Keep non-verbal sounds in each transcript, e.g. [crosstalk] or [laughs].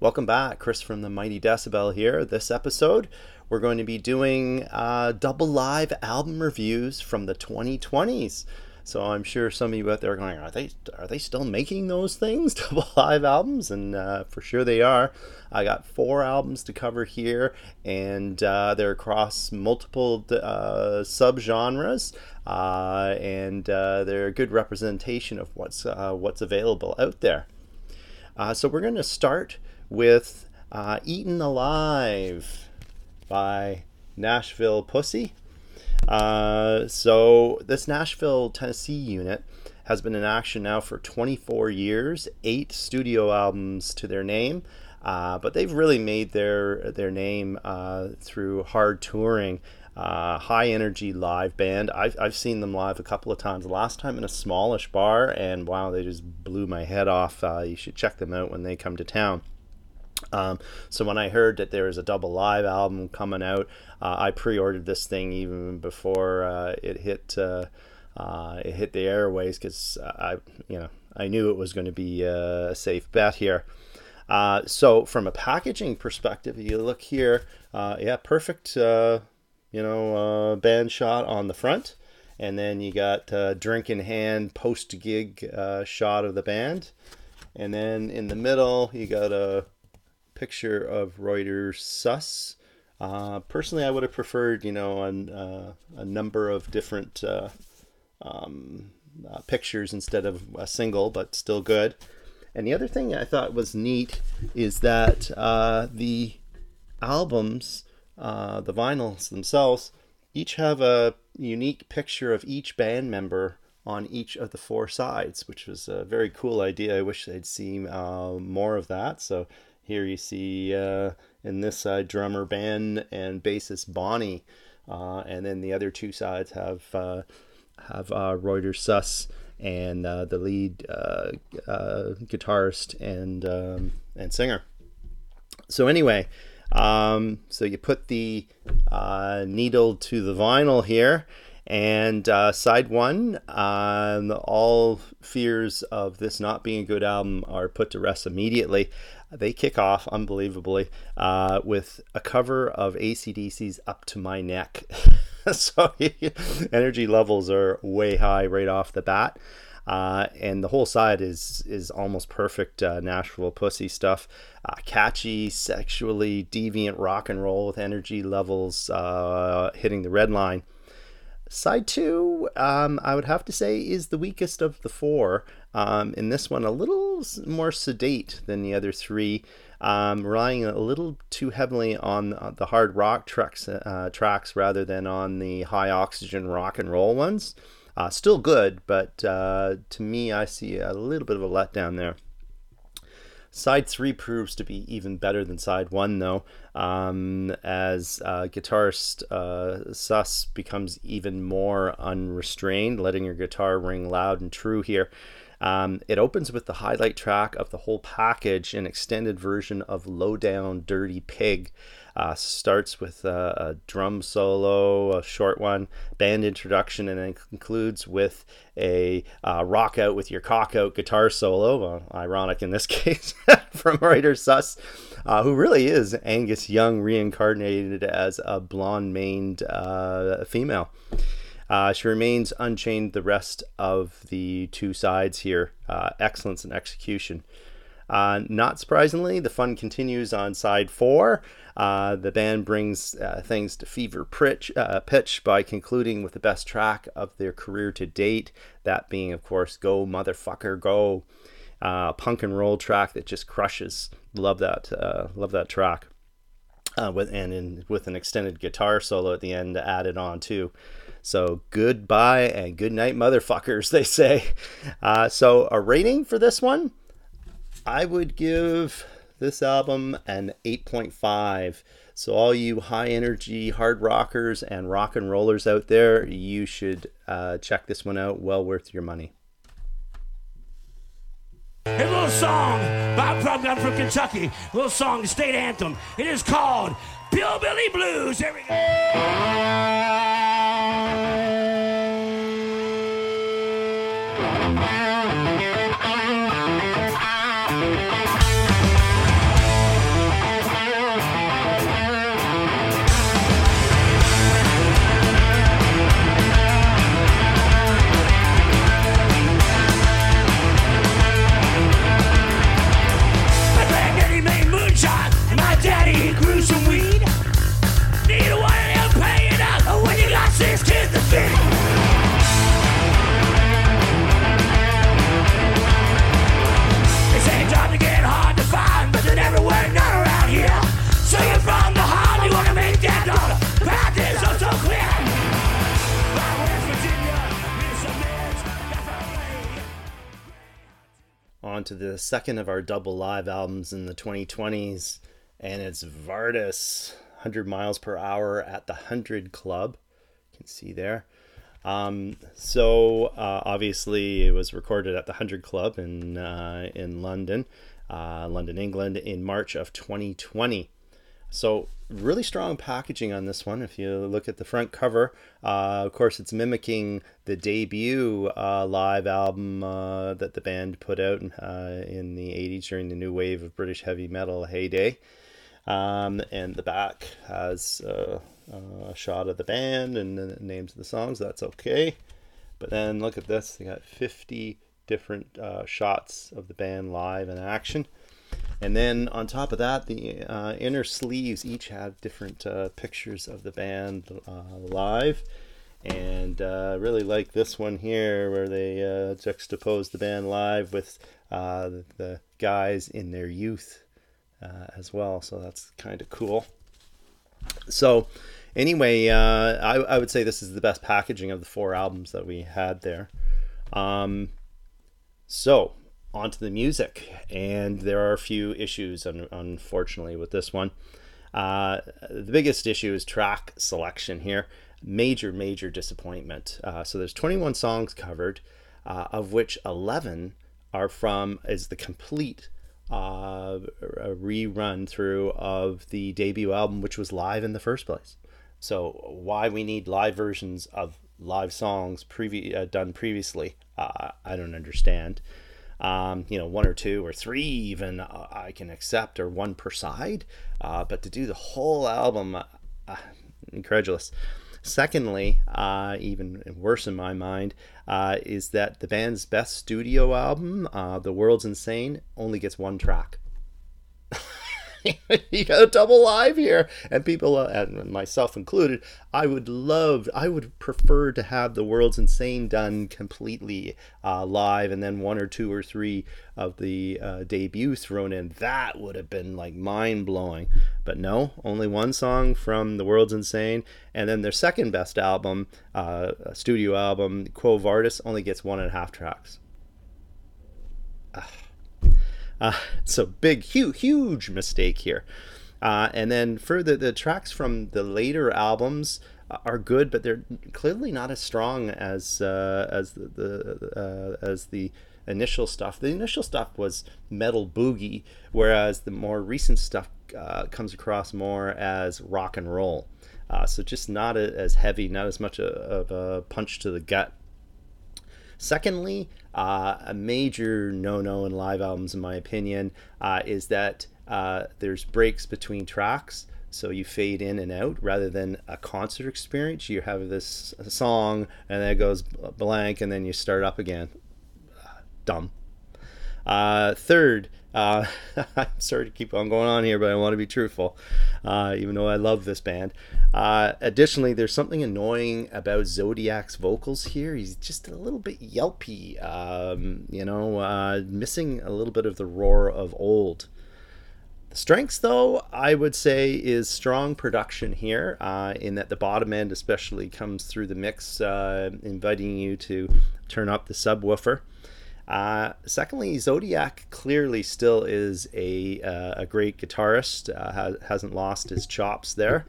Welcome back, Chris from the Mighty Decibel here. This episode, we're going to be doing uh, double live album reviews from the 2020s. So I'm sure some of you out there are going, are they are they still making those things, [laughs] double live albums? And uh, for sure they are. I got four albums to cover here, and uh, they're across multiple uh, subgenres, uh, and uh, they're a good representation of what's uh, what's available out there. so we're going to start with "Eaten Alive" by Nashville Pussy. Uh, so this Nashville, Tennessee unit has been in action now for 24 years, eight studio albums to their name. Uh, but they've really made their their name uh, through hard touring, uh, high energy live band. I've, I've seen them live a couple of times. Last time in a smallish bar, and wow, they just blew my head off. Uh, you should check them out when they come to town. Um, so when I heard that there was a double live album coming out, uh, I pre-ordered this thing even before uh, it hit uh, uh it hit the airways because I you know I knew it was going to be a safe bet here. Uh, so from a packaging perspective, you look here, uh, yeah, perfect you know band shot on the front, and then you got drink in hand post gig shot of the band, and then in the middle you got a picture of Ruyter Suys. Uh, personally, I would have preferred, you know, an, uh, a number of different uh, um, uh, pictures instead of a single, but still good. And the other thing I thought was neat is that uh, the albums, uh, the vinyls themselves, each have a unique picture of each band member on each of the four sides, which was a very cool idea. I wish they'd seen more of that. So here you see uh, in this side drummer Ben and bassist Bonnie, uh, and then the other two sides have uh, have uh, Ruyter Suys and uh, the lead uh, guitarist and um, and singer. So anyway, um, so you put the needle to the vinyl here. And uh, side one, um, all fears of this not being a good album are put to rest immediately they kick off unbelievably uh, with a cover of ACDC's Up to My Neck. [laughs] so [laughs] energy levels are way high right off the bat. Uh, and the whole side is is almost perfect uh, Nashville pussy stuff. Uh, catchy, sexually deviant rock and roll with energy levels uh, hitting the red line. Side two, um, I would have to say, is the weakest of the four. Um, in this one, a little more sedate than the other three, um, relying a little too heavily on the hard rock tracks, uh, tracks rather than on the high oxygen rock and roll ones. Uh, still good, but uh, to me, I see a little bit of a letdown there. Side three proves to be even better than side one, though, um, as uh, guitarist uh, Suys becomes even more unrestrained, letting your guitar ring loud and true here. Um, it opens with the highlight track of the whole package, an extended version of Lowdown Dirty Pig. Uh, starts with a, a, drum solo, a short one, band introduction, and then concludes with a uh, rock out with your cock out guitar solo. ironic in this [laughs] case from Ruyter Suys, uh, who really is Angus Young reincarnated as a blonde maned uh, female. Uh, she remains unchained the rest of the two sides here. Uh, excellence and execution. Uh, not surprisingly, the fun continues on side four. Uh, the band brings uh, things to fever pitch, uh, pitch by concluding with the best track of their career to date. That being, of course, "Go Motherfucker Go," punk and roll track that just crushes. Love that. love that track. with and in, with an extended guitar solo at the end added on too. So goodbye and good night, motherfuckers, [laughs] they say. Uh, so a rating for this one, I would give this album an 8.5. So all you high energy hard rockers and rock and rollers out there, you should uh, check this one out. Well worth your money. A little song by a from Kentucky. A little song, the state anthem. It is called Pillbilly Blues. Here we go. The second of our double live albums in the 2020s, and it's Vardis, 100 miles per hour at the 100 Club. You can see there. Um, so uh, obviously, it was recorded at the 100 Club in uh, in London, uh, London, England, in March of 2020. So really strong packaging on this one. If you look at the front cover, uh, of course, it's mimicking the debut uh, live album uh, that the band put out uh, in the 80s during the new wave of British heavy metal heyday. Um, and the back has uh, a shot of the band and the names of the songs. That's okay. But then look at this. They got 50 different uh, shots of the band live in action. And then on top of that, the uh, inner sleeves each have different uh, pictures of the band uh, live. And uh, really like this one here where they uh, juxtapose the band live with uh, the guys in their youth as well. So that's kind of cool. So, anyway, I, I, would say this is the best packaging of the four albums that we had there. Um, so, onto the music, and there are a few issues, un- unfortunately, with this one. Uh, the biggest issue is track selection here. Major, major disappointment. Uh, so there's 21 songs covered, uh, of which 11 are from is the complete uh, rerun through of the debut album, which was live in the first place. So why we need live versions of live songs previ- uh, done previously, uh, I don't understand. Um, you know, one or two or three even uh, I can accept, or one per side. Uh, but to do the whole album, uh, uh incredulous. Secondly, uh, even worse in my mind, uh, is that the band's best studio album, The World's Insane, only gets one track. [laughs] you got a double live here, and people, uh, and myself included, I would love, I would prefer to have the world's insane done completely uh, live, and then one or two or three of the uh, debut thrown in. That would have been like mind blowing. But no, only one song from the world's insane, and then their second best album, uh, studio album, Quo Vardis, only gets one and a half tracks. Ugh. Uh, so big, huge, huge mistake here. Uh, and then further, the tracks from the later albums uh, are good, but they're clearly not as strong as uh, as the, the uh, as the initial stuff. The initial stuff was metal boogie, whereas the more recent stuff uh, comes across more as rock and roll. Uh, so just not a, as heavy, not as much a, of a punch to the gut Secondly, uh, a major no no in live albums, in my opinion, uh, is that uh, there's breaks between tracks. So you fade in and out rather than a concert experience. You have this song and then it goes blank and then you start up again. Dumb. Uh, third, uh, [laughs] I'm sorry to keep on going on here, but I want to be truthful, uh, even though I love this band. Uh, additionally, there's something annoying about Zodiac's vocals here. He's just a little bit yelpy, um, you know, uh, missing a little bit of the roar of old. The strengths, though, I would say, is strong production here, uh, in that the bottom end especially comes through the mix, uh, inviting you to turn up the subwoofer. Uh, secondly, Zodiac clearly still is a, uh, a great guitarist, uh, has, hasn't lost his chops there.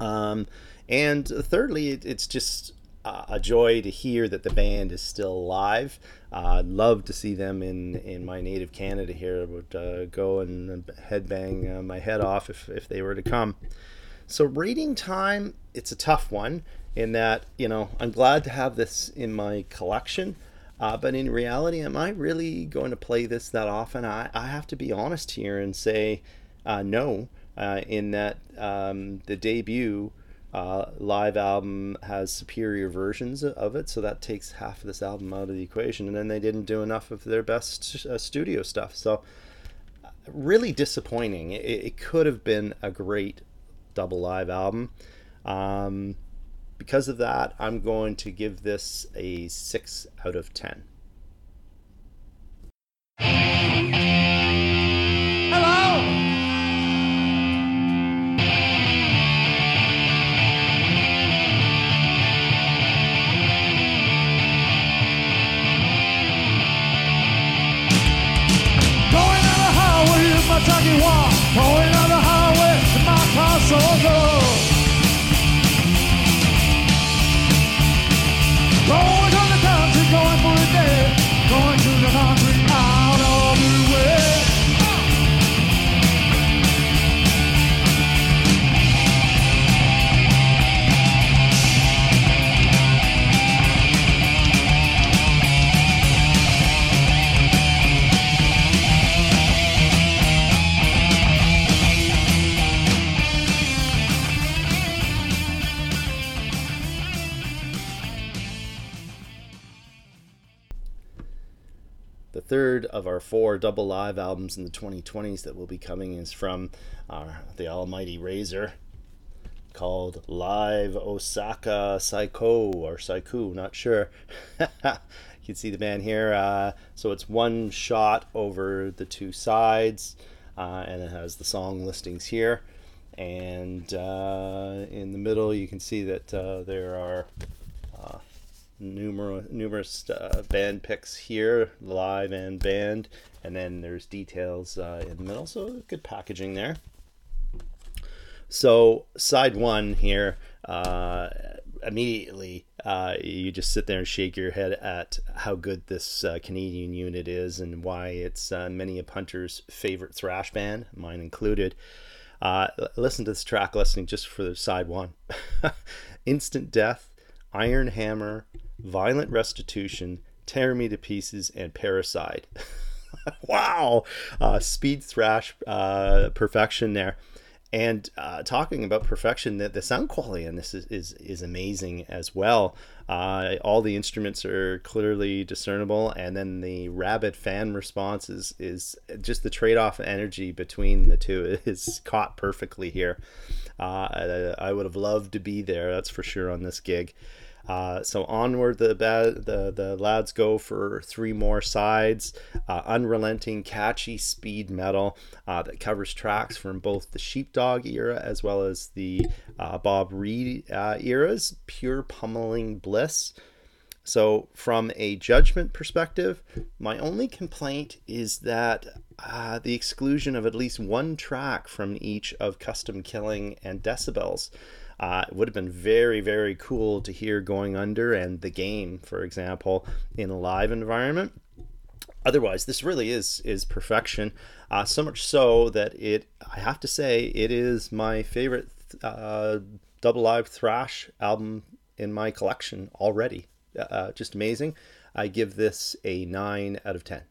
Um, and thirdly, it, it's just a joy to hear that the band is still alive. Uh, I'd love to see them in, in my native Canada here. I would uh, go and headbang uh, my head off if, if they were to come. So, rating time, it's a tough one in that, you know, I'm glad to have this in my collection. Uh, but in reality, am I really going to play this that often? I, I have to be honest here and say uh, no, uh, in that um, the debut uh, live album has superior versions of it, so that takes half of this album out of the equation. And then they didn't do enough of their best uh, studio stuff. So, uh, really disappointing. It, it, could have been a great double live album. Um, because of that, I'm going to give this a 6 out of 10. Of our four double live albums in the 2020s that will be coming is from our, the Almighty Razor called Live Osaka Psycho or Psycho, not sure. [laughs] you can see the band here. Uh, so it's one shot over the two sides, uh, and it has the song listings here. And uh, in the middle, you can see that uh, there are numerous numerous uh, band picks here, live and band, and then there's details uh, in the middle. So good packaging there. So side one here, uh, immediately uh, you just sit there and shake your head at how good this uh, Canadian unit is and why it's uh, many a punter's favorite thrash band, mine included. Listen to this track listing just for the side one. [laughs] Instant Death, Iron Hammer, Violent Restitution, Tear Me to Pieces, and Parasite. [laughs] wow! Uh, speed thrash uh, perfection there. And uh, talking about perfection, the, the sound quality in this is, is, is amazing as well. Uh, all the instruments are clearly discernible, and then the rabid fan response is, is just the trade off energy between the two [laughs] is caught perfectly here. Uh, I would have loved to be there, that's for sure, on this gig. Uh, so onward, the, the the lads go for three more sides. Uh, unrelenting, catchy speed metal uh, that covers tracks from both the Sheepdog era as well as the uh, Bob Reid uh, eras. Pure pummeling bliss. So, from a judgment perspective, my only complaint is that uh, the exclusion of at least one track from each of Custom Killing and Decibels. Uh, it would have been very, very cool to hear Going Under and The Game, for example, in a live environment. Otherwise, this really is is perfection. Uh, so much so that it, I have to say, it is my favorite uh, double live thrash album in my collection already. Uh, just amazing. I give this a nine out of ten.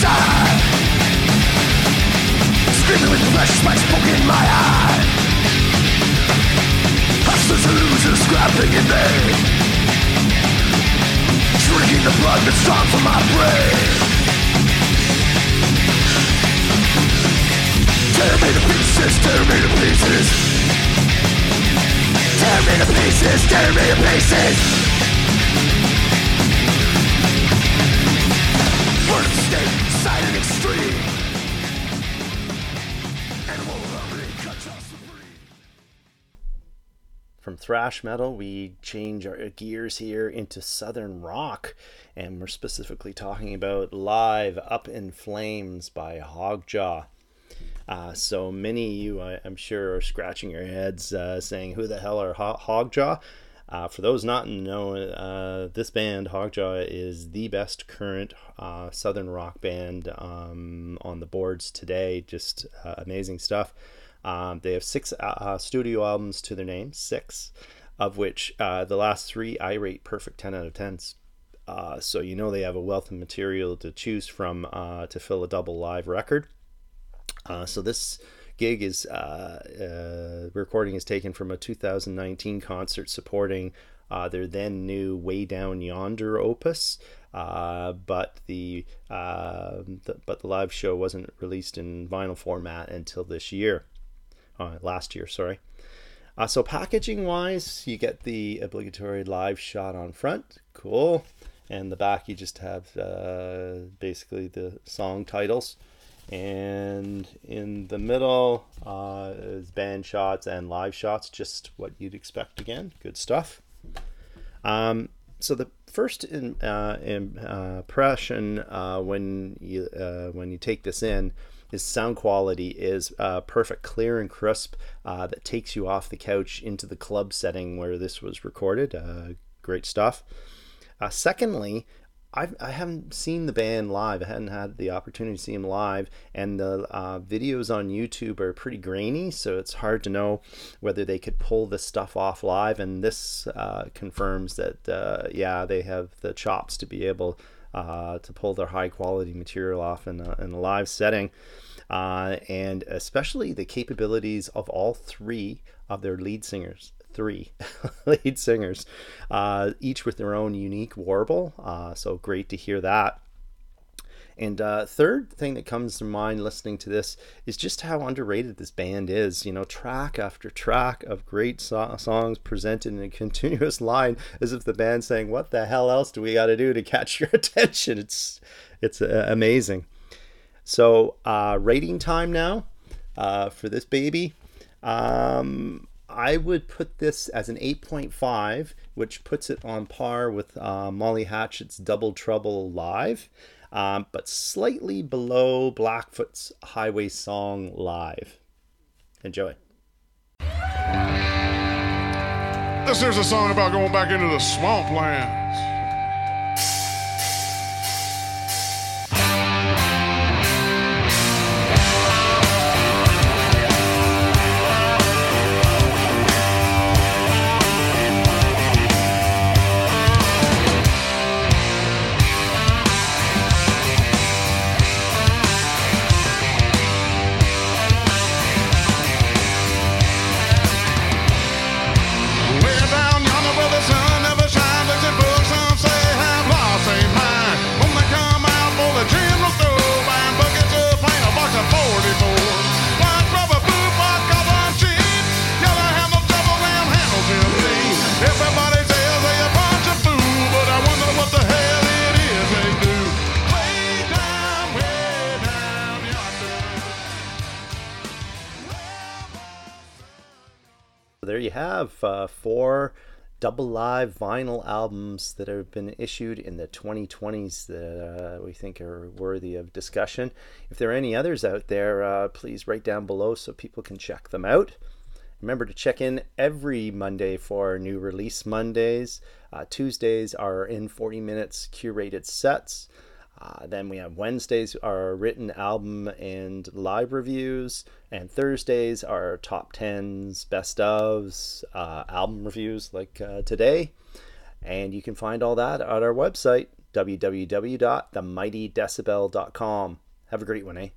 Rips in side Screaming with flesh spikes in my eye. Hustlers and losers grappling in me Drinking the blood that's drawn from my brain. Tear me to pieces, tear me to pieces. Tear me to pieces, tear me to pieces thrash metal, we change our gears here into southern rock, and we're specifically talking about Live Up in Flames by Hogjaw. Uh, so many of you, I, I'm sure, are scratching your heads uh, saying, Who the hell are Ho- Hogjaw? Uh, for those not know, uh, this band, Hogjaw, is the best current uh, southern rock band um, on the boards today. Just uh, amazing stuff. Um, they have six uh, uh, studio albums to their name, six, of which uh, the last three I rate perfect 10 out of 10s. Uh, so you know they have a wealth of material to choose from uh, to fill a double live record. Uh, so this gig is recording is taken from a 2019 concert supporting their then new Way Down Yonder opus. Uh, but the, uh, the but the live show wasn't released in vinyl format until this year. Uh, last year. Sorry. Uh, so packaging wise, you get the obligatory live shot on front, cool, and the back you just have uh, basically the song titles, and in the middle uh, is band shots and live shots, just what you'd expect again. Good stuff. Um, so the first in, uh, impression uh, when you uh, when you take this in is sound quality is uh, perfect, clear and crisp. Uh, that takes you off the couch into the club setting where this was recorded. great stuff. secondly, I've, I haven't seen the band live. I hadn't had the opportunity to see them live, and the uh, videos on YouTube are pretty grainy, so it's hard to know whether they could pull this stuff off live. And this uh, confirms that, uh, yeah, they have the chops to be able uh, to pull their high quality material off in a, in a live setting. Uh, and especially the capabilities of all three of their lead singers three [laughs] lead singers, uh, each with their own unique warble. Uh, so great to hear that. And uh, third thing that comes to mind listening to this is just how underrated this band is. You know, track after track of great so- songs presented in a [laughs] continuous line, as if the band's saying, "What the hell else do we got to do to catch your [laughs] attention?" It's it's uh, amazing. So uh, rating time now uh, for this baby. Um, I would put this as an 8.5, which puts it on par with uh, Molly Hatchet's Double Trouble Live, um, but slightly below Blackfoot's Highway Song Live. Enjoy. This is a song about going back into the swamplands. You have uh, four double live vinyl albums that have been issued in the 2020s that uh, we think are worthy of discussion. If there are any others out there, uh, please write down below so people can check them out. Remember to check in every Monday for new release Mondays. Uh, Tuesdays are in 40 minutes curated sets. Uh, then we have Wednesdays our written album and live reviews, and Thursdays our top tens, best ofs, uh, album reviews like uh, today. And you can find all that at our website www.themightydecibel.com. Have a great one, eh?